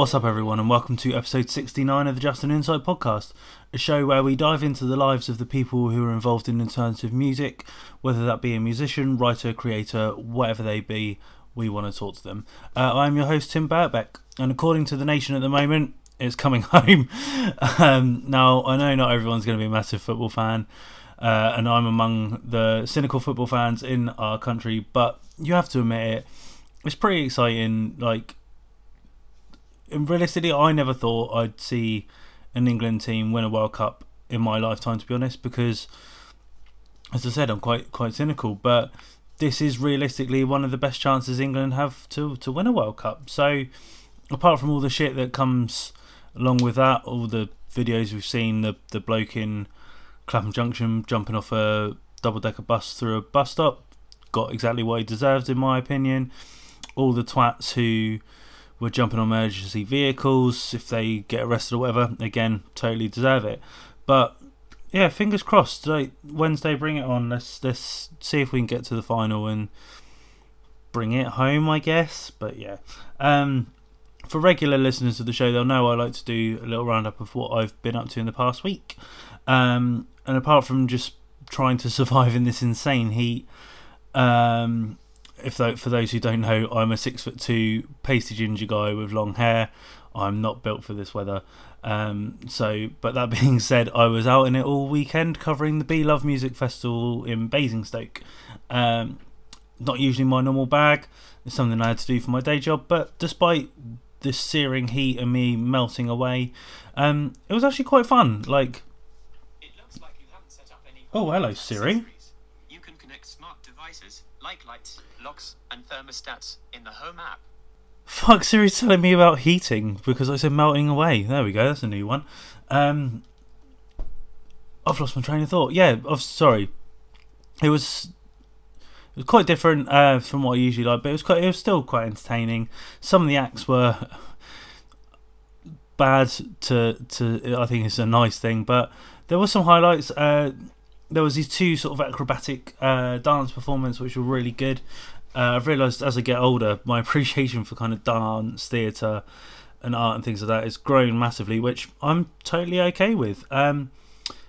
What's up, everyone, and welcome to episode 69 of the Justin Insight podcast, a show where we dive into the lives of the people who are involved in alternative music, whether that be a musician, writer, creator, whatever they be, we want to talk to them. Uh, I'm your host, Tim Birkbeck, and according to The Nation at the moment, it's coming home. um, now, I know not everyone's going to be a massive football fan, uh, and I'm among the cynical football fans in our country, but you have to admit it, it's pretty exciting. Like, realistically, I never thought I'd see an England team win a World Cup in my lifetime. To be honest, because as I said, I'm quite quite cynical, but this is realistically one of the best chances England have to to win a World Cup. So, apart from all the shit that comes along with that, all the videos we've seen, the the bloke in Clapham Junction jumping off a double decker bus through a bus stop, got exactly what he deserved, in my opinion. All the twats who were jumping on emergency vehicles if they get arrested or whatever. Again, totally deserve it. But yeah, fingers crossed. Like Wednesday, bring it on. Let's let's see if we can get to the final and bring it home. I guess. But yeah, um, for regular listeners of the show, they'll know I like to do a little roundup of what I've been up to in the past week. Um, and apart from just trying to survive in this insane heat, um, if for those who don't know, I'm a six foot two pasty ginger guy with long hair. I'm not built for this weather. Um, so, but that being said, I was out in it all weekend covering the Be Love Music Festival in Basingstoke. Um, not usually my normal bag. It's something I had to do for my day job, but despite this searing heat and me melting away, um, it was actually quite fun. Like, like oh, hello Siri. You can connect smart devices like and thermostats in the Home app. Fuck, Siri's telling me about heating because I said melting away. There we go, that's a new one. Um, I've lost my train of thought. Yeah, I'm sorry. It was it was quite different uh, from what I usually like, but it was quite it was still quite entertaining. Some of the acts were bad to to I think it's a nice thing, but there were some highlights. Uh, there was these two sort of acrobatic uh, dance performances which were really good. Uh, I've realised as I get older, my appreciation for kind of dance, theatre, and art and things like that has grown massively, which I'm totally okay with. Um,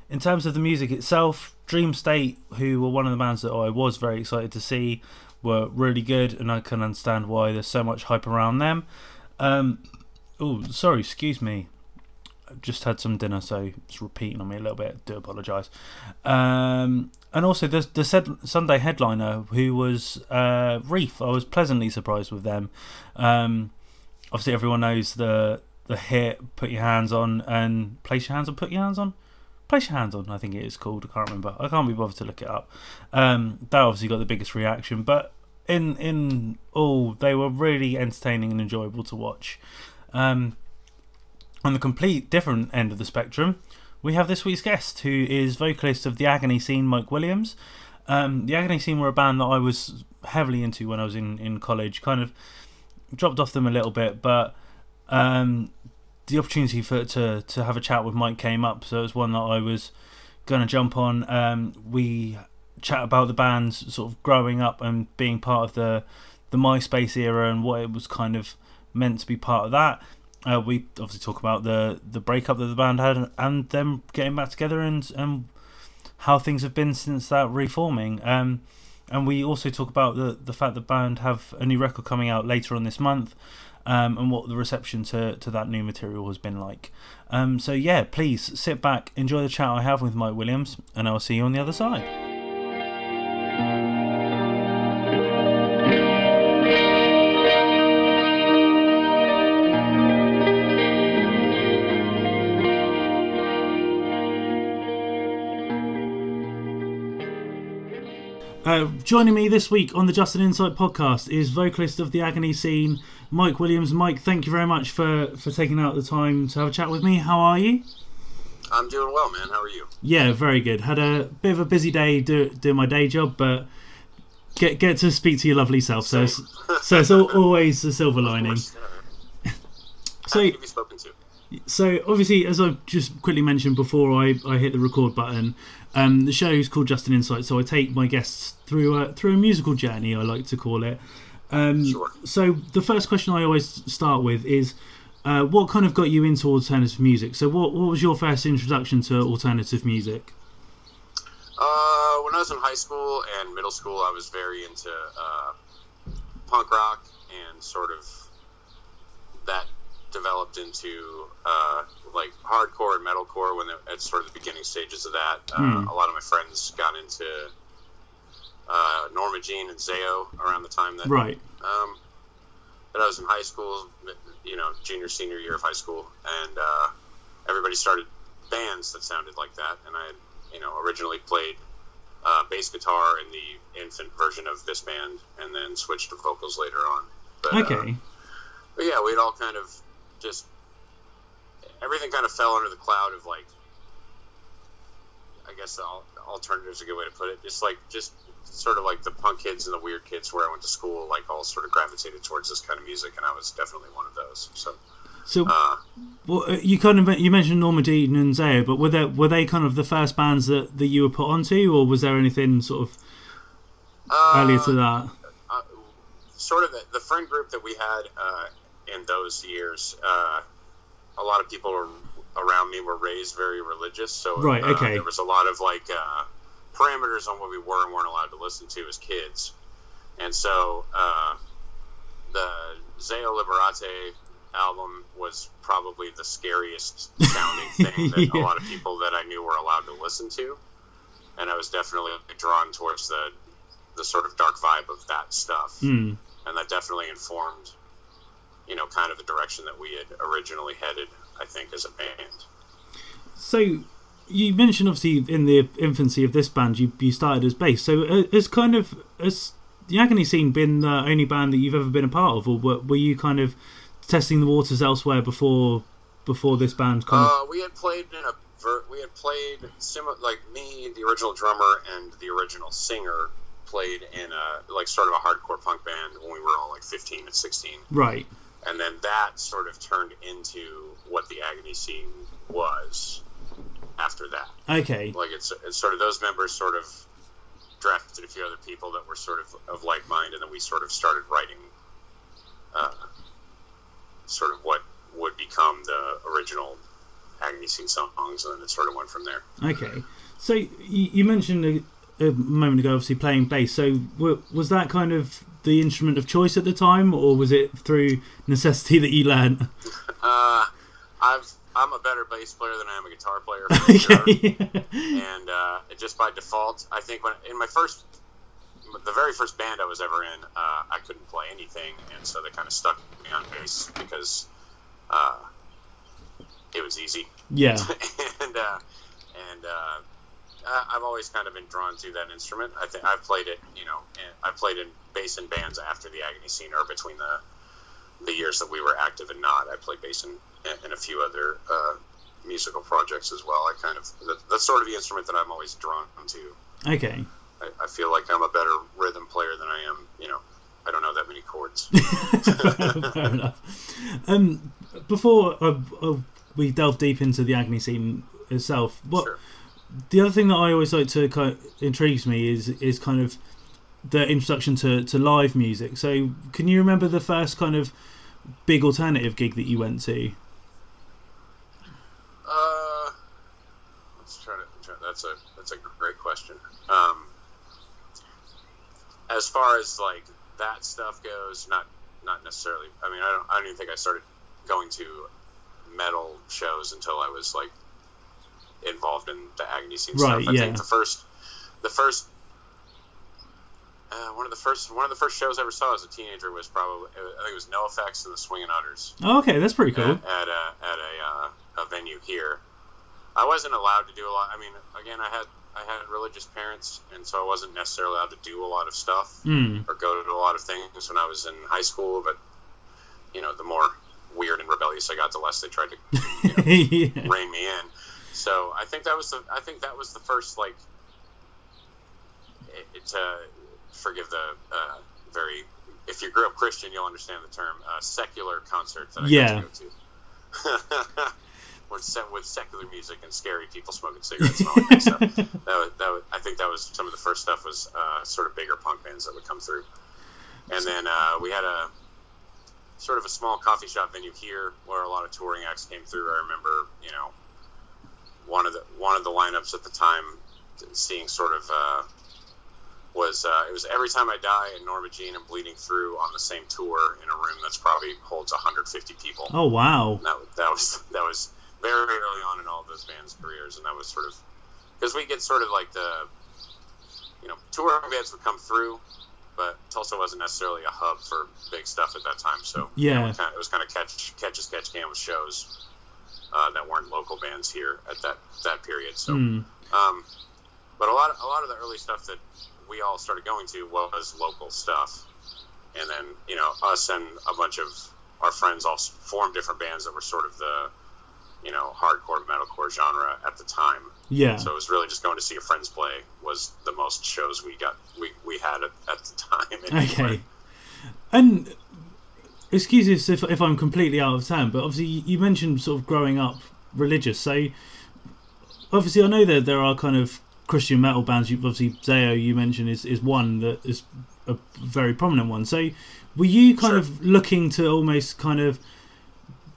in terms of the music itself, Dream State, who were one of the bands that I was very excited to see, were really good, and I can understand why there's so much hype around them. Um, oh, sorry, excuse me just had some dinner, so it's repeating on me a little bit. Do apologise. Um, and also the the said Sunday headliner who was uh, Reef. I was pleasantly surprised with them. Um, obviously, everyone knows the the hit "Put Your Hands On" and "Place Your Hands On." Put your hands on. Place your hands on. I think it is called. I can't remember. I can't be bothered to look it up. Um, that obviously got the biggest reaction, but in in all, they were really entertaining and enjoyable to watch. Um, on the complete different end of the spectrum, we have this week's guest, who is vocalist of the Agony Scene, Mike Williams. Um, the Agony Scene were a band that I was heavily into when I was in, in college. Kind of dropped off them a little bit, but um, the opportunity for to to have a chat with Mike came up, so it was one that I was going to jump on. Um, we chat about the band's sort of growing up and being part of the the MySpace era and what it was kind of meant to be part of that uh, we obviously talk about the the breakup that the band had and them getting back together and and how things have been since that reforming. Um, and we also talk about the the fact that the band have a new record coming out later on this month. Um, and what the reception to, to that new material has been like. Um, so, yeah, please sit back, enjoy the chat I have with Mike Williams, and I'll see you on the other side. Joining me this week on the Justin Insight podcast is vocalist of the Agony Scene, Mike Williams. Mike, thank you very much for, for taking out the time to have a chat with me. How are you? I'm doing well, man. How are you? Yeah, very good. Had a bit of a busy day do, doing my day job, but get get to speak to your lovely self. So, so it's always a silver lining. so, to be spoken to. So obviously, as I've just quickly mentioned before, I, I hit the record button. Um, the show is called Justin Insight, so I take my guests through a, through a musical journey. I like to call it. Um, sure. So the first question I always start with is, uh, what kind of got you into alternative music? So, what what was your first introduction to alternative music? Uh, when I was in high school and middle school, I was very into uh, punk rock and sort of that developed into uh, like hardcore and metalcore when they, at sort of the beginning stages of that. Uh, Hmm. A lot of my friends got into uh, Norma Jean and Zao around the time that Right. um, that I was in high school, you know, junior senior year of high school, and uh, everybody started bands that sounded like that. And I, had, you know, originally played uh, bass guitar in the infant version of this band, and then switched to vocals later on. But, Okay. but yeah, we'd all kind of just everything kind of fell under the cloud of like, I guess the al- alternative is a good way to put it. Just like just sort of like the punk kids and the weird kids where I went to school, like all sort of gravitated towards this kind of music, and I was definitely one of those. So, So, uh, well, uh, you kind of you mentioned Norma Jean and Zao, but were they were they kind of the first bands that, that you were put onto, or was there anything sort of uh, earlier to that? uh, sort of the, the friend group that we had uh, in those years, uh, a lot of people were, around me were raised very religious. So Right, uh, okay. there was a lot of like uh, parameters on what we were and weren't allowed to listen to as kids. And so uh, the Zao Liberate album was probably the scariest sounding thing that Yeah. a lot of people that I knew were allowed to listen to. And I was definitely drawn towards the the sort of dark vibe of that stuff Hmm. and that definitely informed you know kind of the direction that we had originally headed i think as a band So you mentioned obviously in the infancy of this band, you you started as bass. So uh, has kind of has the Agony Scene been the only band that you've ever been a part of, or were, were you kind of testing the waters elsewhere before before this band kind of? uh, we had played in a we had played similar like me the original drummer and the original singer played in a like sort of a hardcore punk band when we were all like 15 and 16 Right. And then that sort of turned into what the agony scene was after that Okay. like it's, it's sort of those members sort of drafted a few other people that were sort of of like mind, and then we sort of started writing, uh, sort of what would become the original Agony Scene songs, and then it sort of went from there. Okay. So you, you mentioned a, a moment ago, obviously playing bass. So w- was that kind of the instrument of choice at the time, or was it through necessity that you learned? Uh, I've I'm a better bass player than I am a guitar player, for sure. and uh, just by default, I think when in my first, the very first band I was ever in, uh, I couldn't play anything, and so they kind of stuck me on bass because uh, it was easy, yeah. and uh, and uh, I- I've always kind of been drawn to that instrument. I think I've played it, you know, and I played in bass in bands after the Agony scene or between the the years that we were active and not. I played bass in, in a few other uh, musical projects as well. I kind of that, that's sort of the instrument that I'm always drawn to. Okay. I, I feel like I'm a better rhythm player than I am, you know. I don't know that many chords. Fair enough. Um, before uh, uh, we delve deep into the agony scene itself, what Sure. The other thing that I always like to kind of intrigues me is is kind of the introduction to, to live music. So, can you remember the first kind of big alternative gig that you went to? Uh, let's try to. That's a that's a great question. Um, as far as like that stuff goes, not not necessarily. I mean, I don't. I don't even think I started going to metal shows until I was like involved in the agony scene Right, stuff. I yeah. think the first the first. Uh, one of the first one of the first shows I ever saw as a teenager was probably I think it was NOFX and the Swinging Utters Oh, okay, that's pretty cool. at, at a at a, uh, a venue here. I wasn't allowed to do a lot. I mean, again, I had I had religious parents, and so I wasn't necessarily allowed to do a lot of stuff Mm. or go to a lot of things when I was in high school. But you know, the more weird and rebellious I got, the less they tried to you know, yeah. rein me in. So I think that was the I think that was the first like it, uh, forgive the uh, very if you grew up Christian you'll understand the term uh, secular concert that I Yeah. got to go to. with, with secular music and scary people smoking cigarettes and all that kind of stuff. That was, that was, I think that was some of the first stuff was uh, sort of bigger punk bands that would come through. And then uh, we had a sort of a small coffee shop venue here where a lot of touring acts came through. I remember, you know, one of the one of the lineups at the time, seeing sort of uh, was uh, it was every time I die and Norma Jean and Bleeding Through on the same tour in a room that's probably holds 150 people. Oh wow! And that that was that was very early on in all of those bands' careers, and that was sort of because we get sort of like the you know touring bands would come through, but Tulsa wasn't necessarily a hub for big stuff at that time. So you know, Yeah. it, kind of, it was kind of catch catch a sketch can with shows uh, that weren't local bands here at that that period. So. Hmm. Um, but a lot, a lot of the early stuff that we all started going to was local stuff, and then you know us and a bunch of our friends all formed different bands that were sort of the, you know, hardcore metalcore genre at the time. Yeah. So it was really just going to see your friends play was the most shows we got we, we had at, at the time. anyway. Okay. And excuse us if, if I'm completely out of town, but obviously you mentioned sort of growing up religious. So obviously I know that there are kind of Christian metal bands. You obviously Zao you mentioned is, is one that is a very prominent one. So were you kind Sure. of looking to almost kind of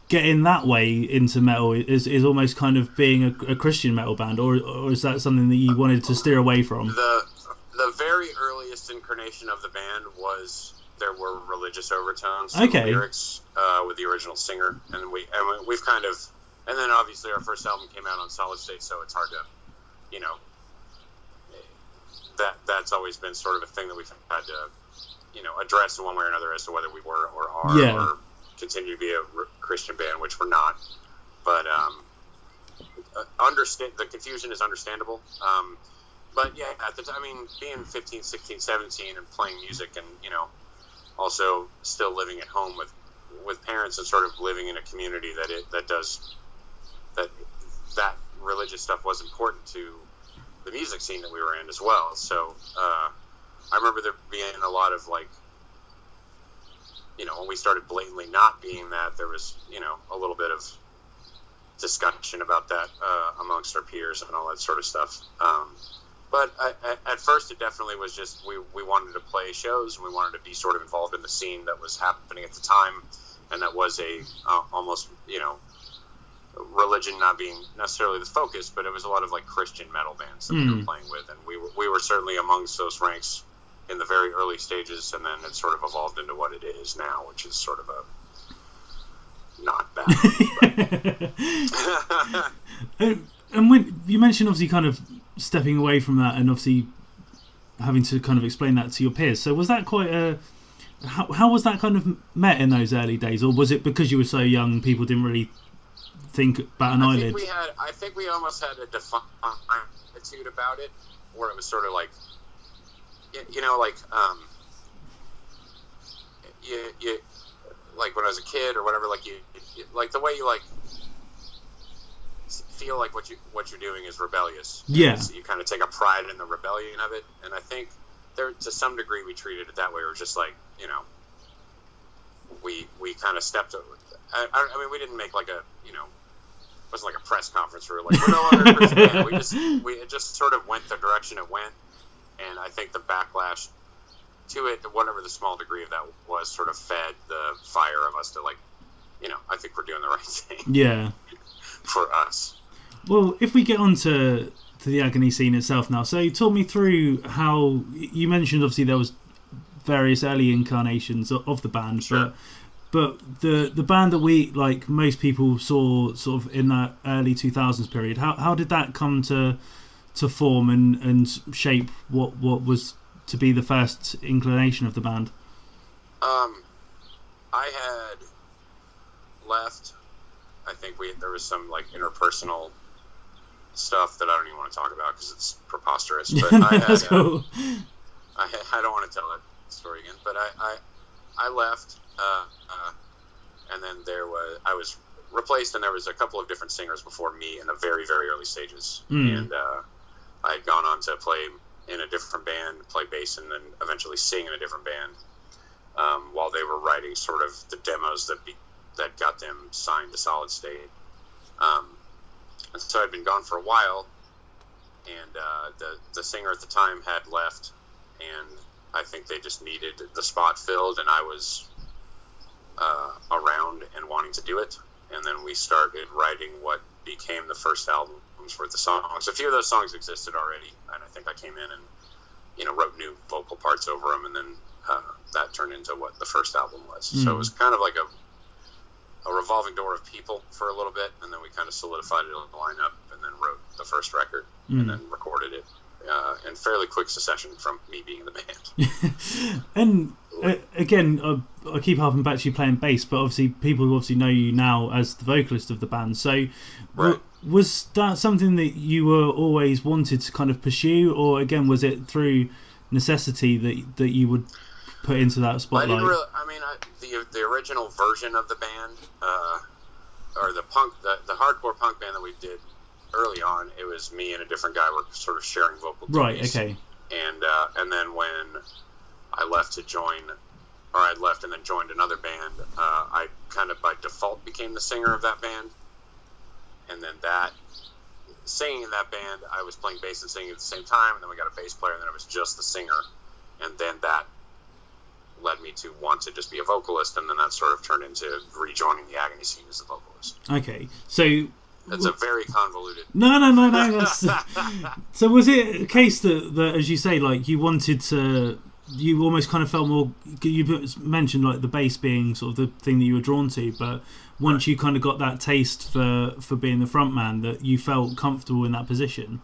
get in that way into metal? Is is almost kind of being a, a Christian metal band, or or is that something that you wanted to steer away from? the the very earliest incarnation of the band was there were religious overtones to Okay. the lyrics uh, with the original singer, and we and we- we've kind of and then obviously our first album came out on Solid State, so it's hard to you know that that's always been sort of a thing that we've had to you know address in one way or another as to whether we were or are Yeah. or continue to be a Christian band, which we're not, but um, uh, understand the confusion is understandable. Um, but yeah, at the time, I mean, being 15, 16, 17 and playing music and, you know, also still living at home with, with parents and sort of living in a community that it, that does, that, that religious stuff was important to the music scene that we were in as well. So, uh, I remember there being a lot of like, you know, when we started blatantly not being that, there was, you know, a little bit of discussion about that uh, amongst our peers and all that sort of stuff. Um, but I, I, at first, it definitely was just we, we wanted to play shows and we wanted to be sort of involved in the scene that was happening at the time, and that was a uh, almost you know religion not being necessarily the focus, but it was a lot of like Christian metal bands that we were Mm. playing with, and we were, we were certainly amongst those ranks in the very early stages, and then it sort of evolved into what it is now, which is sort of a not bad. And, and when you mentioned obviously kind of stepping away from that and obviously having to kind of explain that to your peers. So was that quite a how, how was that kind of met in those early days, or was it because you were so young, people didn't really think about an I eyelid? think we had. I think we almost had a defined attitude about it, where it was sort of like, you, you know, like um, you, you, like when I was a kid or whatever. Like you, you like the way you like feel like what you what you're doing is rebellious. Yeah. It's- you kind of take a pride in the rebellion of it, and I think there to some degree we treated it that way. We're just like you know, we we kind of stepped. I, I I mean, we didn't make like a you know it wasn't like a press conference where like we're no longer We just we it just sort of went the direction it went, and I think the backlash to it, whatever the small degree of that was, sort of fed the fire of us to like, you know, I think we're doing the right thing yeah. for us. Well, if we get on to, to the agony scene itself now, so you talk me through how you mentioned obviously there was various early incarnations of, of the band, Sure. but but the the band that we like most people saw sort of in that early two thousands period, how how did that come to to form and and shape what what was to be the first inclination of the band? Um, I had left. I think we there was some like interpersonal stuff that I don't even want to talk about because it's preposterous. But I had, That's uh. I, I don't want to tell that story again, but I I, I left, uh, uh, and then there was I was replaced, and there was a couple of different singers before me in the very very early stages, Mm. and uh, I had gone on to play in a different band, play bass, and then eventually sing in a different band, um, while they were writing sort of the demos that be, that got them signed to Solid State. Um, and so I'd been gone for a while, and uh, the the singer at the time had left, and I think they just needed the spot filled, and I was uh, around and wanting to do it. And then we started writing what became the first albums worth of songs. A few of those songs existed already, and I think I came in and you know wrote new vocal parts over them, and then uh, that turned into what the first album was. So it was kind of like a a revolving door of people for a little bit, and then we kind of solidified it on the lineup, and then wrote the first record, and then recorded it uh, in fairly quick succession from me being in the band. And uh, again, uh, I keep harping back to you playing bass, but obviously people obviously know you now as the vocalist of the band. So, Right. w- was that something that you were always wanted to kind of pursue, or again, was it through necessity that that you would put into that Well, I didn't really. I mean, I, the the original version of the band, uh, or the punk, the, the hardcore punk band that we did early on, it was me and a different guy were sort of sharing vocal right. duties. Okay. And uh, and then when I left to join, or I left and then joined another band, uh, I kind of by default became the singer of that band. And then that singing in that band, I was playing bass and singing at the same time, and then we got a bass player, and then it was just the singer, and then that led me to want to just be a vocalist, and then that sort of turned into rejoining the agony scene as a vocalist. Okay. So That's a very convoluted. no, no, no, no. That's, so was it a case that, that, as you say, like you wanted to, you almost kind of felt more. You mentioned like the bass being sort of the thing that you were drawn to, but once you kind of got that taste for for being the front man, that you felt comfortable in that position.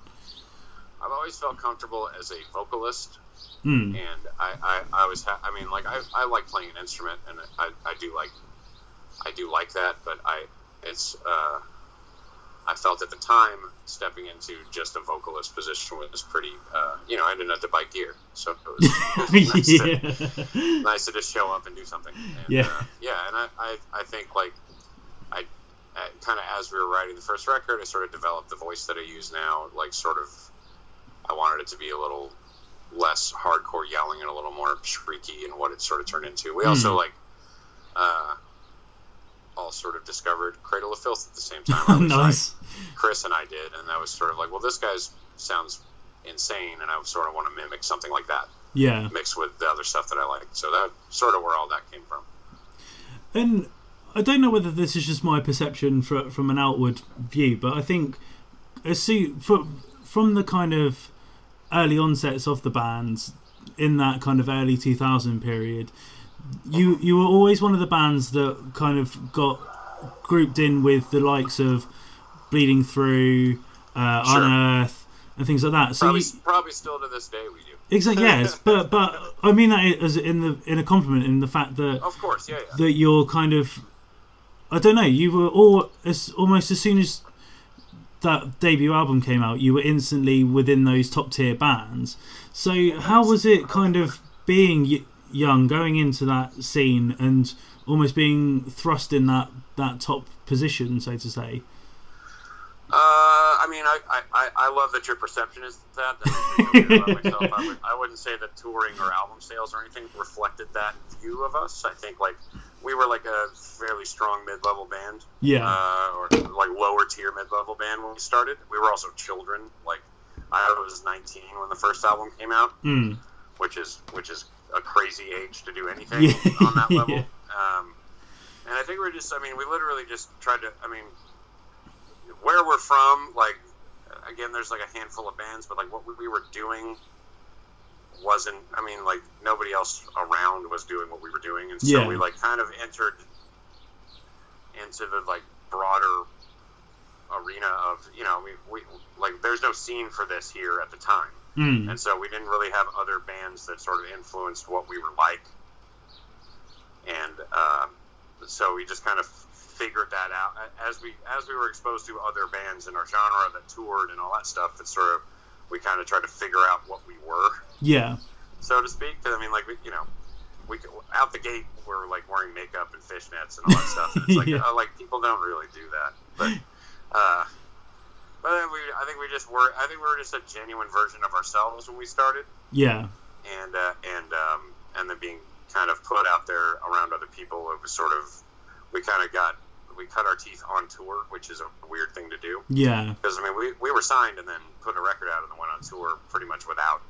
I've always felt comfortable as a vocalist, Hmm. and I, I, I was, ha- I mean, like I, I like playing an instrument, and I, I do like, I do like that, but I, it's, uh, I felt at the time stepping into just a vocalist position was pretty, uh, you know, I didn't have to buy gear, so it was, it was nice, to, nice to just show up and do something. And, Yeah. uh, yeah, and I, I, I think like, I, I kind of as we were writing the first record, I sort of developed the voice that I use now, like sort of, I wanted it to be a little less hardcore yelling and a little more shrieky and what it sort of turned into. We also Hmm. like uh, all sort of discovered Cradle of Filth at the same time. Nice. Chris and I did, and that was sort of like, well, this guy's sounds insane, and I sort of want to mimic something like that Yeah. mixed with the other stuff that I like. So that sort of where all that came from. And I don't know whether this is just my perception fro- from an outward view, but I think as soon, from, from the kind of early onsets of the bands in that kind of early 2000 period, you you were always one of the bands that kind of got grouped in with the likes of Bleeding Through, uh, Sure. Unearth, and things like that. So Probably, you, probably still to this day we do. exactly yes, but but I mean that as in the in a compliment in the fact that Of course, yeah, yeah. that you're kind of I don't know you were all as almost as soon as that debut album came out you were instantly within those top tier bands so how was it kind of being young going into that scene and almost being thrust in that that top position so to say Uh, I mean, I, I, I- love that your perception is that. I, would, I wouldn't say that touring or album sales or anything reflected that view of us. I think like we were like a fairly strong mid-level band, yeah uh, or like lower tier mid-level band when we started. We were also children. Like I was 19 when the first album came out, mm. which is which is a crazy age to do anything Yeah. on that level. Yeah. Um, and I think we're just. I mean, we literally just tried to. I mean, where we're from, like again, there's like a handful of bands, but like what we were doing wasn't. I mean, like nobody else around was doing what we were doing, and so Yeah. we like kind of entered into the like broader arena of you know we, we like there's no scene for this here at the time mm. and so we didn't really have other bands that sort of influenced what we were like and uh, so we just kind of figured that out as we as we were exposed to other bands in our genre that toured and all that stuff that sort of we kind of tried to figure out what we were yeah so to speak i mean like we, you know we out the gate we're like wearing makeup and fishnets and all that stuff and it's like Yeah. uh, like people don't really do that but uh but then we, I think we just were. I think we were just a genuine version of ourselves when we started, yeah and uh, and um, and then being kind of put out there around other people. It was sort of we kind of got we cut our teeth on tour, which is a weird thing to do yeah because I mean we, we were signed and then put a record out and then went on tour pretty much without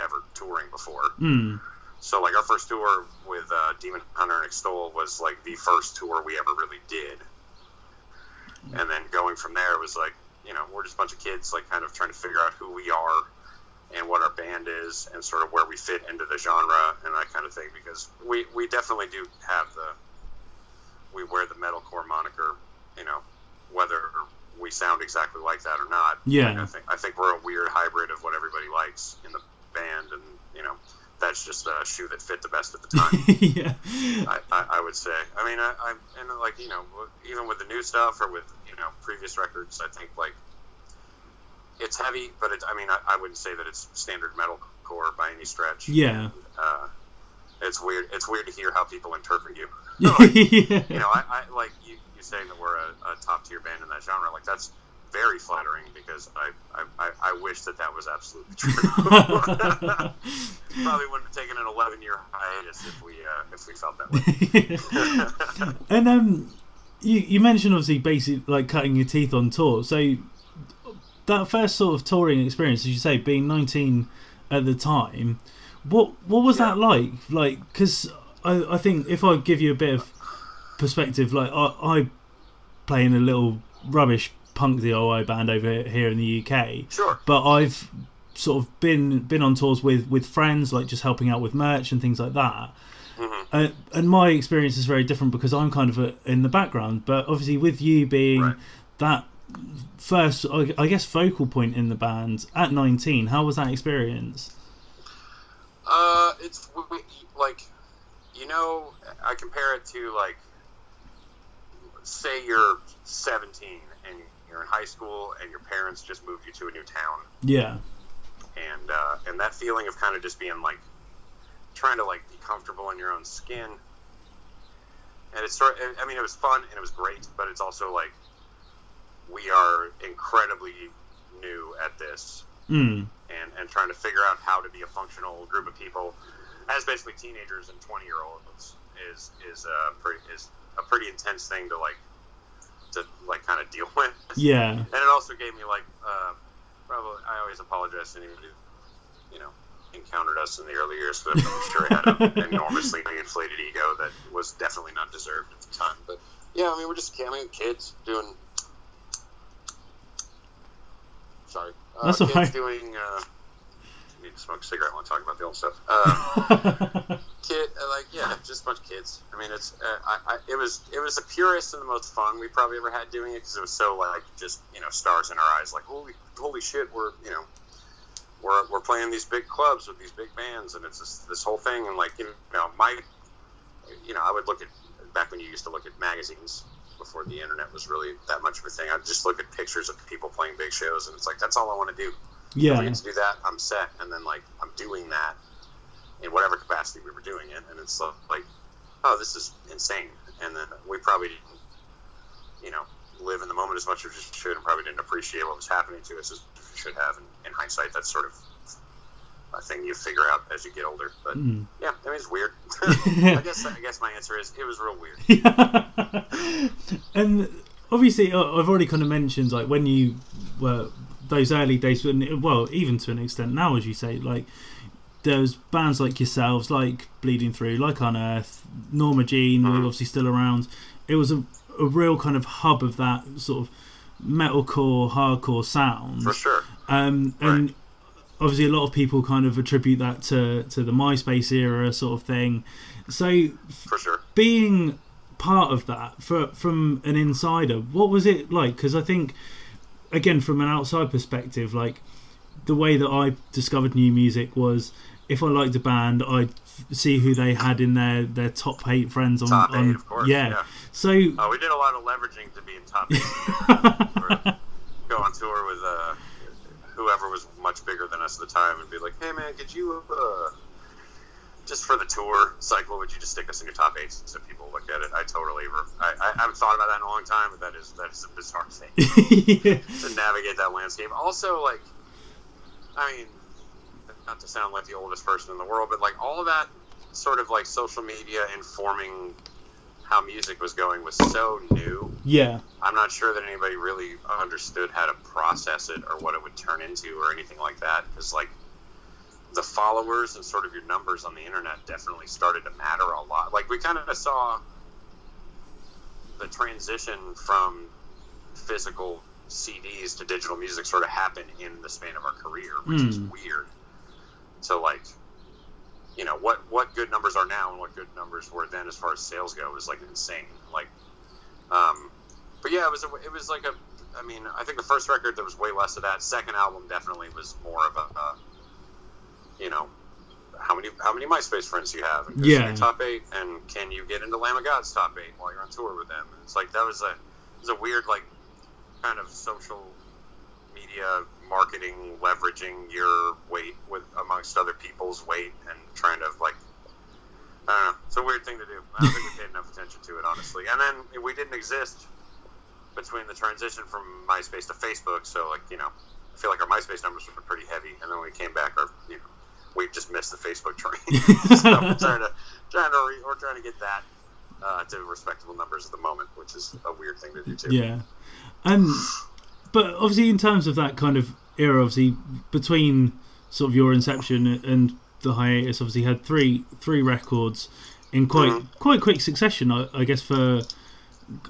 ever touring before. mm. so like our first tour with uh, Demon Hunter and Extol was like the first tour we ever really did, and then going from there was like you know we're just a bunch of kids like kind of trying to figure out who we are and what our band is and sort of where we fit into the genre and that kind of thing because we we definitely do have the we wear the metalcore moniker you know whether we sound exactly like that or not Yeah. Like, I think I think we're a weird hybrid of what everybody likes in the band and you know that's just a shoe that fit the best at the time yeah. I, I, I would say. I mean, I, I and like you know, even with the new stuff or with you know previous records, I think like it's heavy, but it's. I mean, I, I wouldn't say that it's standard metalcore by any stretch. Yeah. Uh, it's weird. It's weird to hear how people interpret you. yeah. You know, I, I like you, you saying that we're a, a top tier band in that genre. Like that's very flattering because I, I, I, wish that that was absolutely true. Probably wouldn't have taken an 11 year hiatus if we uh, if we felt that way. and um, you you mentioned obviously basically like cutting your teeth on tour. So that first sort of touring experience, as you say, being 19 at the time, what what was that like? Like, because I I think if I give you a bit of perspective, like I I play in a little rubbish punk DIY band over here in the UK, Sure. but I've sort of been been on tours with with friends, like just helping out with merch and things like that. Mhm. Uh, and my experience is very different because I'm kind of a, in the background. But obviously, with you being Right. that first, I, I guess, focal point in the band at 19, how was that experience? Uh, it's like, you know, I compare it to like, say you're 17 and you're in high school and your parents just moved you to a new town, Yeah, and uh, and that feeling of kind of just being like, trying to like be comfortable in your own skin. And it's sort. I mean, it was fun and it was great, but it's also like, we are incredibly new at this mm. and, and trying to figure out how to be a functional group of people as basically teenagers and 20 year olds is is a pretty is a pretty intense thing to like to like kind of deal with. Yeah, and it also gave me like uh, probably I always apologize to anybody, who you know encountered us in the early years but I'm sure I had an enormously inflated ego that was definitely not deserved at the time. But yeah I mean we're just I mean kids doing sorry. Uh, That's kids alright. doing uh, need to smoke a cigarette when I talk about the old stuff. Uh, kid like yeah just a bunch of kids. I mean it's uh, I, I it was it was the purest and the most fun we probably ever had doing it because it was so like just you know stars in our eyes like holy holy shit we're you know we're, we're playing these big clubs with these big bands and it's this, this whole thing and like you know my you know i would look at back when you used to look at magazines before the internet was really that much of a thing i'd just look at pictures of people playing big shows and it's like that's all i want to do if we yeah, get to do that, I'm set. And then like I'm doing that in whatever capacity we were doing it, and it's like, oh, this is insane. And then we probably didn't, you know, live in the moment as much as we should, and probably didn't appreciate what was happening to us as we should have. And in hindsight, that's sort of a thing you figure out as you get older. But Mm. yeah, I mean, it's weird. I guess I guess my answer is it was real weird. and obviously, I've already kind of mentioned like when you were those early days, well, even to an extent now, as you say, like there's bands like yourselves, like Bleeding Through, like Unearth, Norma Jean, were Mhm. obviously still around. It was a, a real kind of hub of that sort of metalcore, hardcore sound. For sure. Um, and obviously, a lot of people kind of attribute that to to the MySpace era sort of thing. So For sure. being part of that for, from an insider, what was it like? Because I think, again, from an outside perspective, like the way that I discovered new music was if I liked a band, I'd see who they had in their, their top eight friends on. Top on eight, of course. yeah. yeah. So Oh, we did a lot of leveraging to be in top eight. Go on tour with uh, whoever was much bigger than us at the time and be like, hey man, could you, uh, just for the tour, cycle, would you just stick us in your top eight so people look at it? I totally, re- I, I haven't thought about that in a long time, but that is that is a bizarre thing yeah. to navigate that landscape. Also, like, I mean, not to sound like the oldest person in the world, but like all of that sort of like social media informing how music was going was so new. yeah, I'm not sure that anybody really understood how to process it or what it would turn into or anything like that. Because like the followers and sort of your numbers on the internet definitely started to matter a lot. Like we kind of saw the transition from physical CDs to digital music sort of happen in the span of our career, which is Hmm. weird. So like, you know, what what good numbers are now and what good numbers were then as far as sales go is like insane. Like, um, but yeah, it was a, it was like a. I mean, I think the first record there was way less of that. Second album definitely was more of a, uh, you know, how many how many MySpace friends do you have? And Yeah. top eight, and can you get into Lamb of God's top eight while you're on tour with them? And it's like that was a it was a weird like kind of social media marketing leveraging your weight with amongst other people's weight and trying to like I don't know. It's a weird thing to do. I don't think we paid enough attention to it, honestly. And then we didn't exist between the transition from MySpace to Facebook. So, like, you know, I feel like our MySpace numbers were pretty heavy. And then we came back, our, you know, we just missed the Facebook train. so we're trying to, trying to, re, we're trying to get that uh, to respectable numbers at the moment, which is a weird thing to do too. Yeah. Um, but obviously, in terms of that kind of era, obviously between sort of your inception and the hiatus, obviously had three three records in quite Mhm. quite quick succession. I, I guess for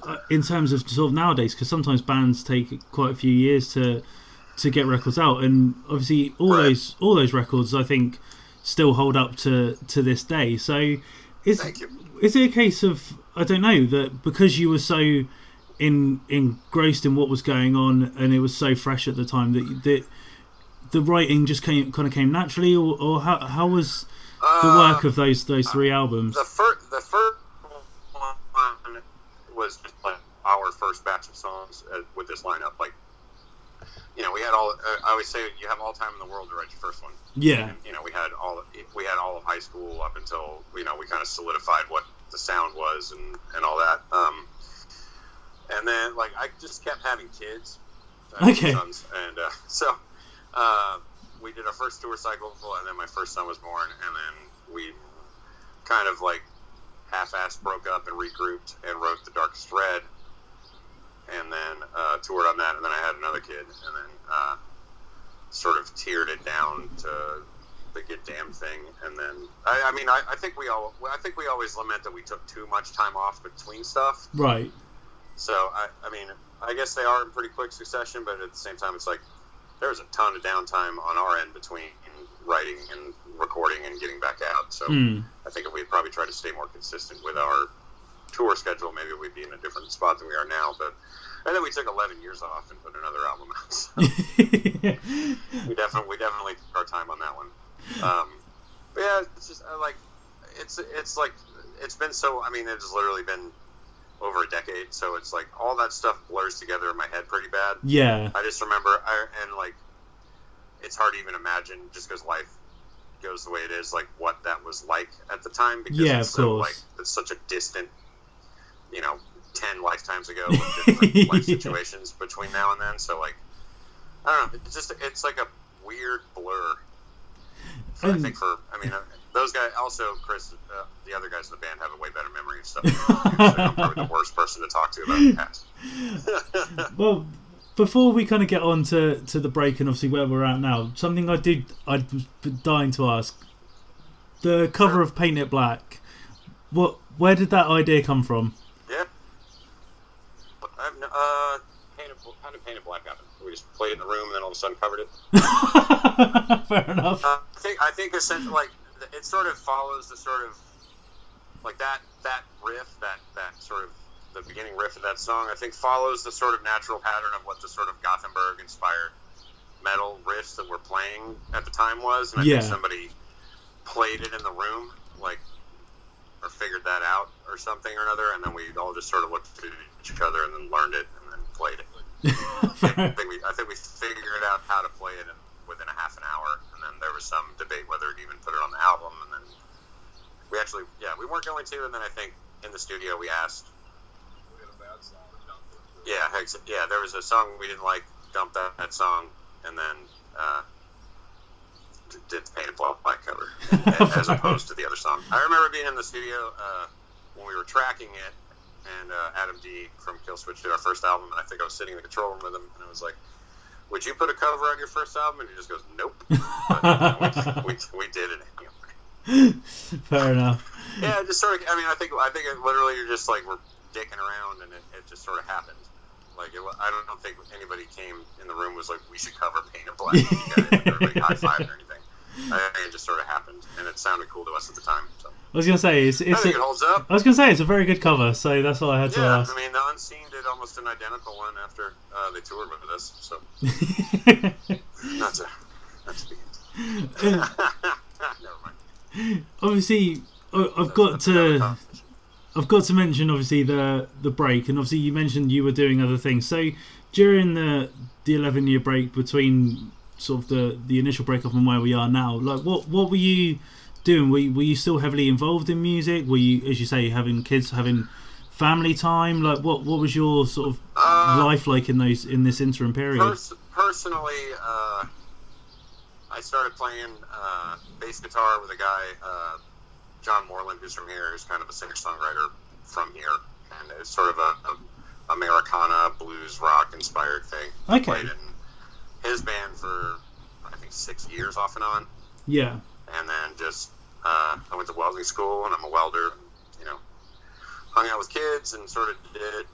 uh, in terms of sort of nowadays, because sometimes bands take quite a few years to to get records out, and obviously all Right. those all those records, I think, still hold up to to this day. So, is is it a case of I don't know that because you were so in engrossed in what was going on and it was so fresh at the time that that the writing just came kind of came naturally, or, or how how was the Uh, work of those those three albums? the first the first one was just like our first batch of songs uh, with this lineup. Like, you know, we had all. Uh, I always say you have all time in the world to write your first one. Yeah, And, you know, we had all we had all of high school up until you know we kind of solidified what the sound was and and all and then like I just kept having kids. I Okay. Sons, and uh, so uh, we did our first tour cycle, and then my first son was born, and then we kind of like half-assed broke up and regrouped and wrote the Darkest Red, and then uh, toured on that, and then I had another kid, and then uh, sort of tiered it down to the good damn thing, and then I, I mean I, I think we all I think we always lament that we took too much time off between stuff. right. So I, I mean, I guess they are in pretty quick succession, but at the same time, it's like there was a ton of downtime on our end between writing and recording and getting back out. So Hmm. I think if we'd probably try to stay more consistent with our tour schedule, maybe we'd be in a different spot than we are now. But and then we took 11 years off and put another album out. So we definitely we definitely took our time on that one. Um, but yeah, it's just like it's it's like it's been so. I mean, it's literally been over a decade, so it's like all that stuff blurs together in my head pretty bad. yeah, I just remember, I, and like it's hard to even imagine just because life goes the way it is, like what that was like at the time. Because Yeah, it's of so course. like it's such a distant, you know, ten lifetimes ago with different life situations between now and then. So like, I don't know. It's just it's like a weird blur. For, I think for I mean uh, those guys also Chris uh, the other guys in the band have a way better memory and stuff. So I'm probably the worst person to talk to about the past. Well, before we kind of get on to, to the break and obviously where we're at now, something I did I was dying to ask: the cover of Paint It Black. What? Where did that idea come from? Yeah. I've no, uh, painted, how did Paint It Black happen? We just played it in the room and then all of a sudden covered it. Fair enough. Uh, I think I think essentially like it sort of follows the sort of like that that riff that that sort of the beginning riff of that song. I think follows the sort of natural pattern of what the sort of Gothenburg inspired metal riffs that we're playing at the time was, and I Yeah. think somebody played it in the room like or figured that out or something or another, and then we all just sort of looked at each other and then learned it and then played it. I think we I think we figured out how to play it in, within a half an hour, and then there was some debate whether to even put it on the album, and then we actually yeah we weren't going to, and then I think in the studio we asked yeah ex- yeah there was a song we didn't like Dump that, that song, and then uh, d- did the Paint It Black cover as opposed to the other song. I remember being in the studio uh, when we were tracking it, and uh, Adam D from Killswitch did our first album, and I think I was sitting in the control room with him, and I was like, would you put a cover on your first album? And he just goes, nope. But, we, we, we did it. Fair enough. Yeah, just sort of. I mean, I think I think it literally you're just like we're dicking around, and it, it just sort of happened. Like it, I don't, think anybody came in the room was like we should cover Paint It Black. everybody high fived or anything. I think it just sort of happened, and it sounded cool to us at the time. So I was gonna say it's I think A, it holds up. I was gonna say it's a very good cover, so that's all I had to Yeah, ask. I mean, the Unseen did almost an identical one after uh, they toured with us. So not to, not to be. Mind. Obviously, I've got to. I've got to mention obviously the the break, and obviously you mentioned you were doing other things. So during the the eleven year break between sort of the the initial breakup and where we are now, like what what were you doing? Were you, were you still heavily involved in music? Were you, as you say, having kids, having family time? Like what what was your sort of Uh, life like in those in this interim period? Pers- personally, uh, I started playing uh, bass guitar with a guy, uh, John Moreland, who's from here, who's kind of a singer songwriter from here, and it's sort of a, a Americana blues rock inspired thing. Okay. Played in his band for I think six years off and on, Yeah, and then just uh, I went to welding school, and I'm a welder. You know, hung out with kids and sort of did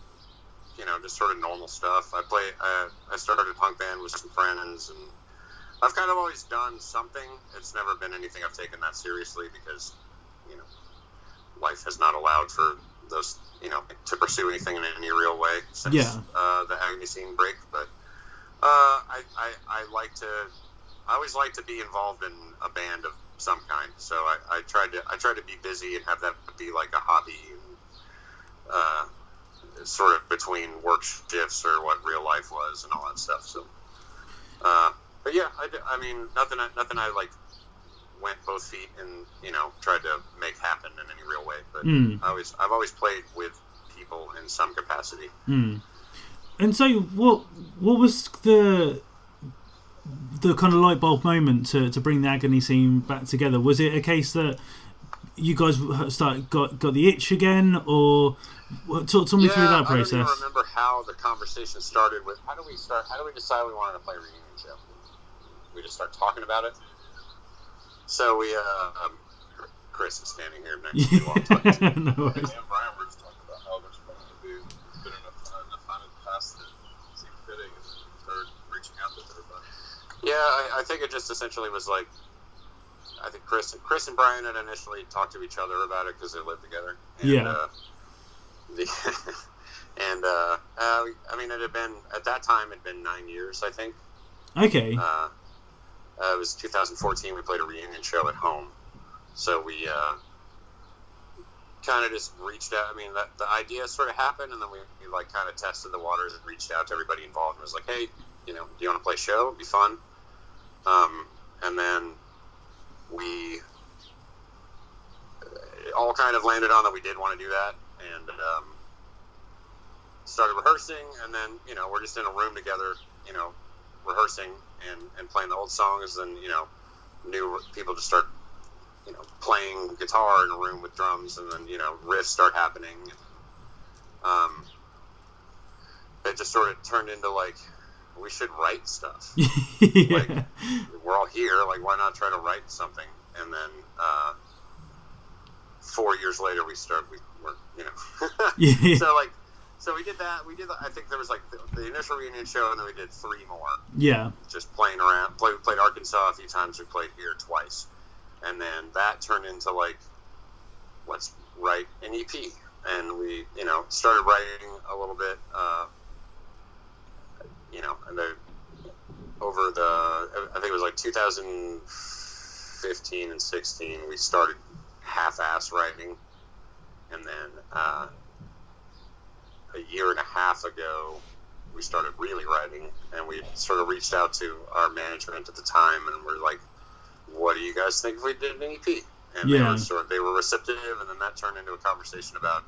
you know, just sort of normal stuff. I play. Uh, I started a punk band with some friends, and I've kind of always done something. It's never been anything I've taken that seriously because, you know, life has not allowed for those, you know, to pursue anything in any real way since Yeah. uh, the agony scene break. But uh, I, I, I like to. I always like to be involved in a band of some kind. So I, I tried to. I tried to be busy and have that be like a hobby. And, uh, sort of between work shifts or what real life was and all that stuff. So, uh, but yeah, I mean, nothing, I- nothing I like went both feet and you know tried to make happen in any real way. But Mm. I always, I've always played with people in some capacity. Hmm. And so, what what was the the kind of light bulb moment to, to bring the agony scene back together? Was it a case that you guys start got got the itch again, or talk, talk me through that process? I don't remember how the conversation started. With how do we start? How do we decide we wanted to play reunion? We just start talking about it. So we, uh, um, Chris is standing here next to me while I'm talking. to you. no worries. And Brian were just talking about how there's supposed to be been enough time, enough time had passed that seemed fitting, and then started reaching out to everybody. Yeah, I, I think it just essentially was like, I think Chris, Chris and Brian had initially talked to each other about it because they lived together. And, Yeah. Uh, the, and uh, uh, I mean, it had been at that time. It had been nine years, I think. Okay. Uh, uh, it was 2014. We played a reunion show at home, so we uh, kind of just reached out. I mean, that, the idea sort of happened, and then we, we like kind of tested the waters and reached out to everybody involved and was like, "Hey, you know, do you want to play a show? It'd be fun." Um, and then we uh, all kind of landed on that we did want to do that, and um, started rehearsing. And then you know, we're just in a room together, you know, rehearsing and, and playing the old songs, and you know, new people just start, you know, playing guitar in a room with drums, and then you know, riffs start happening. Um, it just sort of turned into like we should write stuff. yeah. We're all here, like why not try to write something? And then uh, four years later, we start. We were, you know, Yeah. so like. So we did that. We did. I think there was like the, the initial reunion show, and then we did three more. yeah. just playing around. Play, we played Arkansas a few times. We played here twice, and then that turned into like, let's write an EP, and we, you know, started writing a little bit. Uh, you know, and the over the, I think it was like 2015 and 16, we started half-ass writing, and then uh, a year and a half ago, we started really writing, and we sort of reached out to our management at the time, and we're like, "What do you guys think if we did an EP?" And they Yeah. were sort of, they were receptive, and then that turned into a conversation about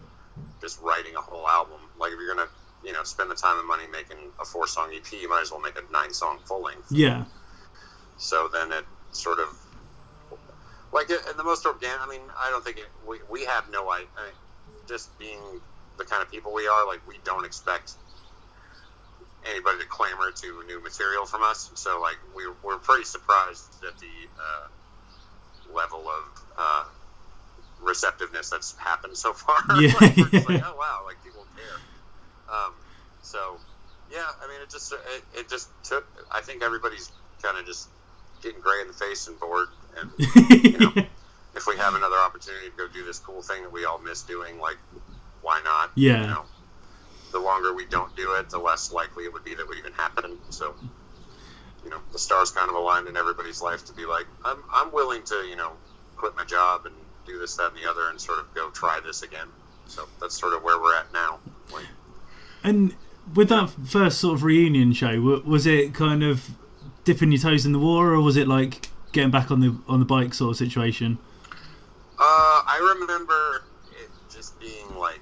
just writing a whole album. Like if you're gonna, you know, spend the time and money making a four song EP, you might as well make a nine song full length. Yeah. So then it sort of like in the most organic. I mean, I don't think it, we we have no idea. I mean, just being the kind of people we are, like we don't expect anybody to clamor to new material from us. So like we we're pretty surprised at the uh, level of uh, receptiveness that's happened so far. Yeah. like, we're just like, oh wow, like people care. Um, so yeah, I mean, it just it, it just took. I think everybody's kind of just getting gray in the face and bored, and know, if we have another opportunity to go do this cool thing that we all miss doing, like why not? Yeah. You know, the longer we don't do it, the less likely it would be that would even happen. So, you know, the stars kind of aligned in everybody's life to be like, I'm, I'm willing to, you know, quit my job and do this, that, and the other, and sort of go try this again. So that's sort of where we're at now. Like, And with that first sort of reunion show, was it kind of dipping your toes in the water, or was it like getting back on the on the bike sort of situation? Uh, I remember it just being like,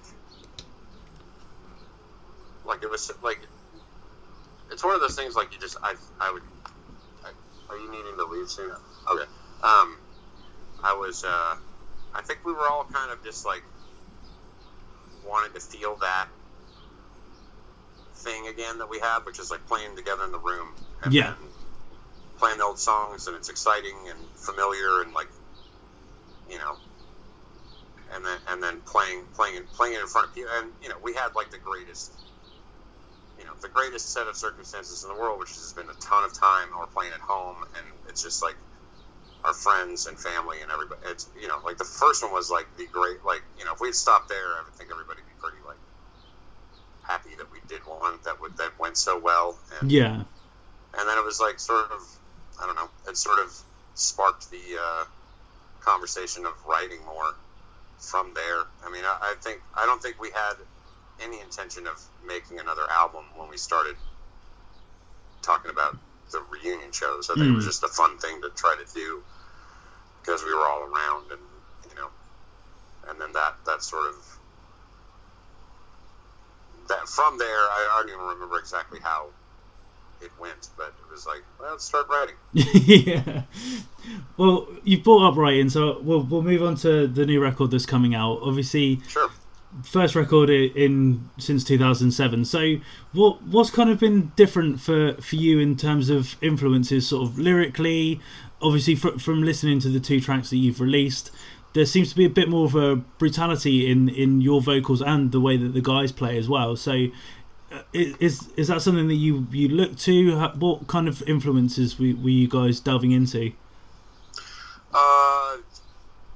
like it was like, it's one of those things like you just I I would. I, are you needing to leave soon? Okay. Um, I was. Uh, I think we were all kind of just like wanted to feel that thing again that we have, which is like playing together in the room. And Yeah. Playing the old songs and it's exciting and familiar and like, you know, and then and then playing playing playing it in front of people and you know we had like the greatest the greatest set of circumstances in the world which has been a ton of time we're playing at home and it's just like our friends and family and everybody it's you know like the first one was like the great like you know if we'd stopped there I would think everybody'd be pretty like happy that we did one that would that went so well and Yeah, and then it was like sort of I don't know it sort of sparked the uh, conversation of writing more from there. I mean, I, I think I don't think we had any intention of making another album when we started talking about the reunion shows. I think it was Mm. just a fun thing to try to do because we were all around, and you know, and then that that sort of that from there, I, I don't even remember exactly how it went, but it was like, well, let's start writing. yeah. Well, you've brought up writing, so we'll we'll move on to the new record that's coming out. Obviously, Sure. First record in since 2007. So, what what's kind of been different for for you in terms of influences, sort of lyrically? Obviously, fr- from listening to the two tracks that you've released, there seems to be a bit more of a brutality in in your vocals and the way that the guys play as well. So. uh, Is is that something that you, you look to? What kind of influences were, were you guys delving into? Uh,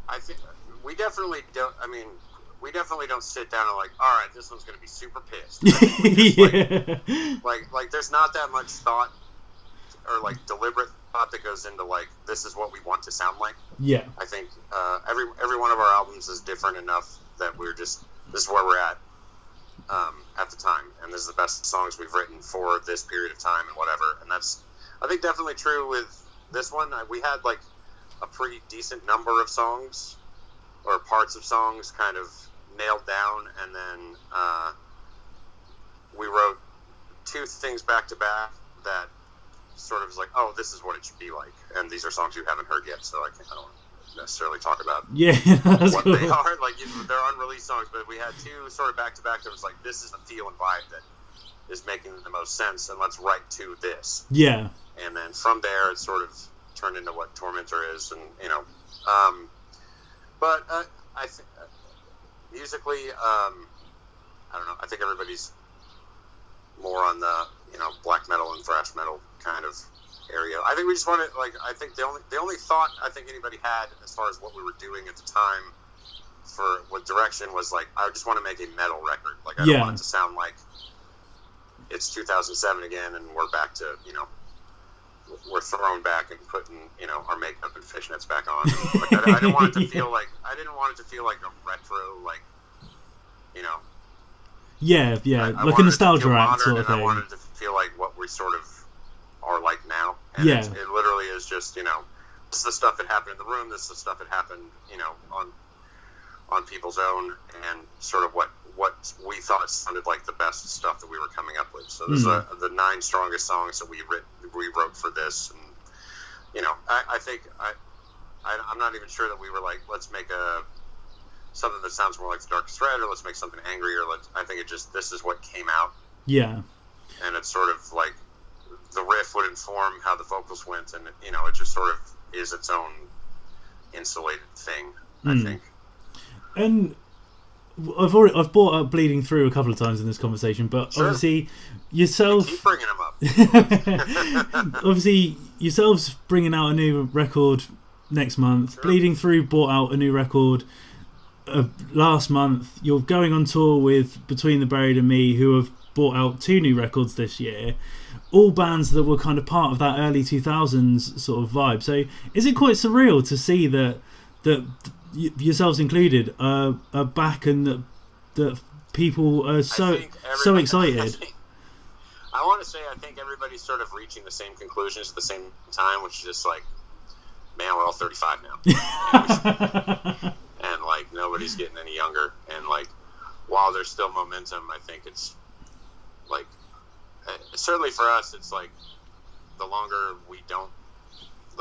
I think we definitely don't. I mean, we definitely don't sit down and like, all right, this one's going to be super pissed. Just, like, yeah. like, like, there's not that much thought or like deliberate thought that goes into like this is what we want to sound like. yeah. I think uh, every every one of our albums is different enough that we're just this is where we're at um, at the time, and this is the best songs we've written for this period of time and whatever. And that's I think definitely true with this one. We had like a pretty decent number of songs or parts of songs kind of nailed down, and then uh, we wrote two things back to back that sort of was like, oh, this is what it should be like. And these are songs you haven't heard yet, so I, can't, I don't necessarily talk about Yeah, what cool. they are. Like they're unreleased songs, but we had two sort of back to back that was like, this is the feel and vibe that is making the most sense, and let's write to this. Yeah, And then from there, it sort of turned into what Tormentor is, and you know, um, but uh, I think musically, um, I don't know. I think everybody's more on the you know black metal and thrash metal kind of area. I think we just wanted like I think the only the only thought I think anybody had as far as what we were doing at the time for what direction was like I just want to make a metal record. Like I Yeah. don't want it to sound like it's 2007 again and we're back to you know we're thrown back and putting you know our makeup and fishnets back on. Like, I, I didn't want it to feel like I didn't want it to feel like a retro like you know yeah, yeah, I- I like a wanted it to nostalgia act sort of thing. I wanted to feel like what we sort of are like now. And Yeah. it literally is just you know, this is the stuff that happened in the room. This is the stuff that happened you know on on people's own, and sort of what what we thought sounded like the best stuff that we were coming up with. So this is Mm. a, the nine strongest songs that we writ, we wrote for this, and you know, I, I think I, I I'm not even sure that we were like, let's make a something that sounds more like the Darkest Red, or let's make something angrier. Let's. I think it just this is what came out Yeah, and it's sort of like the riff would inform how the vocals went, and you know, it just sort of is its own insulated thing. I Hmm. think. And I've already I've brought up bleeding through a couple of times in this conversation, but Sure. obviously yourself, bringing them up. obviously yourselves bringing out a new record next month. Sure. Bleeding through brought out a new record uh, last month. You're going on tour with Between the Buried and Me, who have brought out two new records this year. All bands that were kind of part of that early 2000s sort of vibe. So, is it quite surreal to see that that y- yourselves included uh, are back and that that people are so so excited? I want to say I think everybody's sort of reaching the same conclusions at the same time, which is just like, man, we're all 35 now, and like nobody's getting any younger. And like, while there's still momentum, I think it's like, uh, certainly for us, it's like the longer we don't.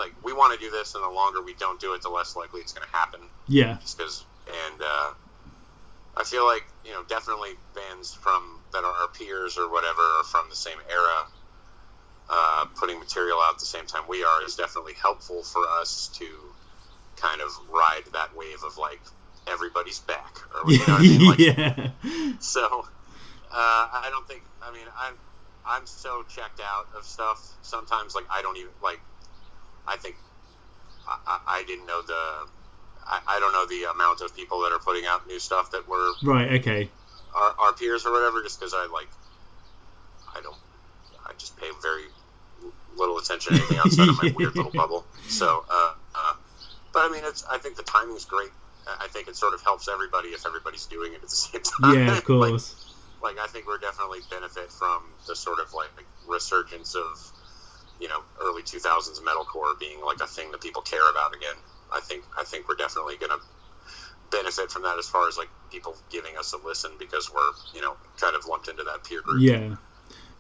Like we want to do this, and the longer we don't do it, the less likely it's going to happen. yeah, just because and uh, I feel like you know definitely bands from that are our peers or whatever are from the same era uh, putting material out at the same time we are is definitely helpful for us to kind of ride that wave of like everybody's back or you know what I mean like yeah, so uh, I don't think. I mean, I'm I'm so checked out of stuff. Sometimes, like I don't even like. I think I, I, didn't know the. I, I don't know the amount of people that are putting out new stuff that were right, okay, our, our peers or whatever. Just because I like, I don't. I just pay very little attention to anything outside of my weird little bubble. So, uh, uh, but I mean, it's. I think the timing's great. I think it sort of helps everybody if everybody's doing it at the same time. yeah, of Like, course, like I think we're definitely benefit from the sort of like resurgence of you know early 2000s metalcore being like a thing that people care about again. I think I think we're definitely going to benefit from that as far as like people giving us a listen because we're you know kind of lumped into that peer group. yeah.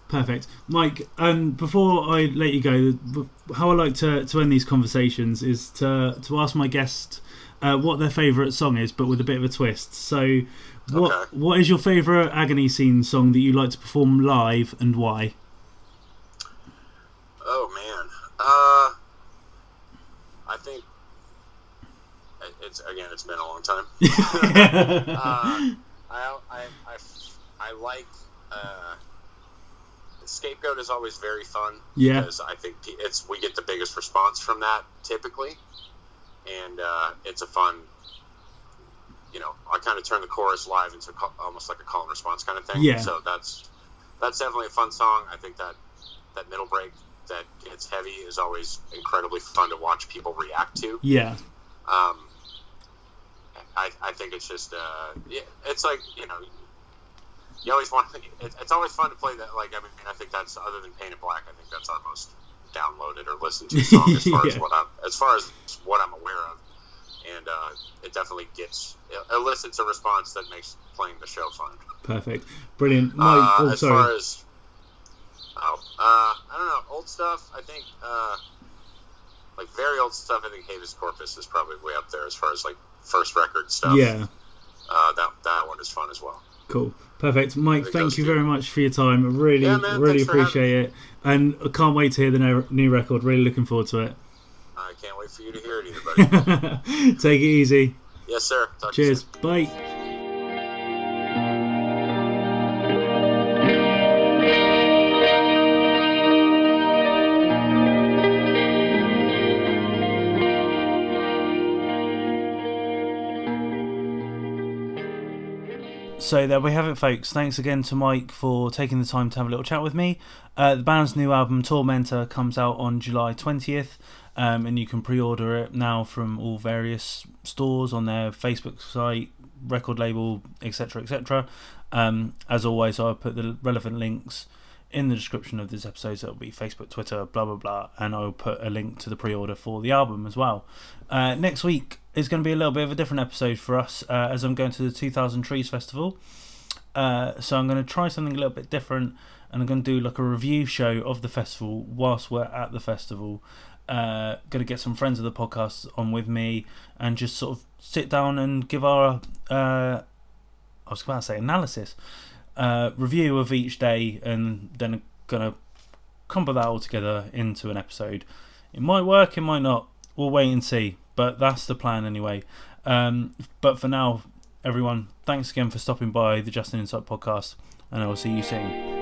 Perfect, Mike. And before I let you go, how I like to, to end these conversations is to to ask my guest uh, what their favourite song is, but with a bit of a twist. So, what Okay. what is your favourite agony scene song that you like to perform live, and why? Oh man, uh, I think it- it's again it's been a long time. uh, I, I, I, I like uh, scapegoat is always very fun Yeah. because I think it's we get the biggest response from that typically, and uh, it's a fun. You know, I kind of turn the chorus live into almost like a call and response kind of thing. Yeah. So that's that's definitely a fun song. I think that that middle break that gets heavy is always incredibly fun to watch people react to. yeah, Um, I, I think it's just uh, yeah, it's like you know you always want it, it's always fun to play that like I mean I think that's other than Paint It Black I think that's our most downloaded or listened to song as far as what I'm as far as what I'm aware of and uh, it definitely gets it elicits a response that makes playing the show fun. perfect, brilliant. Mike, Uh, oh, as far as oh, uh, I don't know, old stuff. I think uh, like very old stuff. I think Habeas Corpus is probably way up there as far as like first record stuff. yeah. uh, that that one is fun as well. Cool. Perfect. Mike, thank you very much for your time. Really, Yeah, man, really thanks for having appreciate it. And I can't wait to hear the new record. Really looking forward to it. I can't wait for you to hear it, either, buddy. Take it easy. yes, sir. Talk to you Cheers. Bye. So there we have it, folks. Thanks again to Mike for taking the time to have a little chat with me. Uh, the band's new album, Tormentor, comes out on July 20th, um, and you can pre order it now from all various stores on their Facebook site, record label, etc. etc. Um, as always, I'll put the relevant links in the description of this episode. So it'll be Facebook, Twitter, blah blah blah, and I'll put a link to the pre-order for the album as well. Uh, next week is going to be a little bit of a different episode for us, uh, as I'm going to the 2000 Trees Festival. Uh, so I'm going to try something a little bit different, and I'm going to do like a review show of the festival whilst we're at the festival. Uh, going to get some friends of the podcast on with me, and just sort of sit down and give our uh, I was about to say analysis uh, review of each day, and then gonna combo that all together into an episode. It might work, it might not. We'll wait and see. But that's the plan anyway. Um, but for now, everyone, thanks again for stopping by the Justin Insight podcast, and I will see you soon.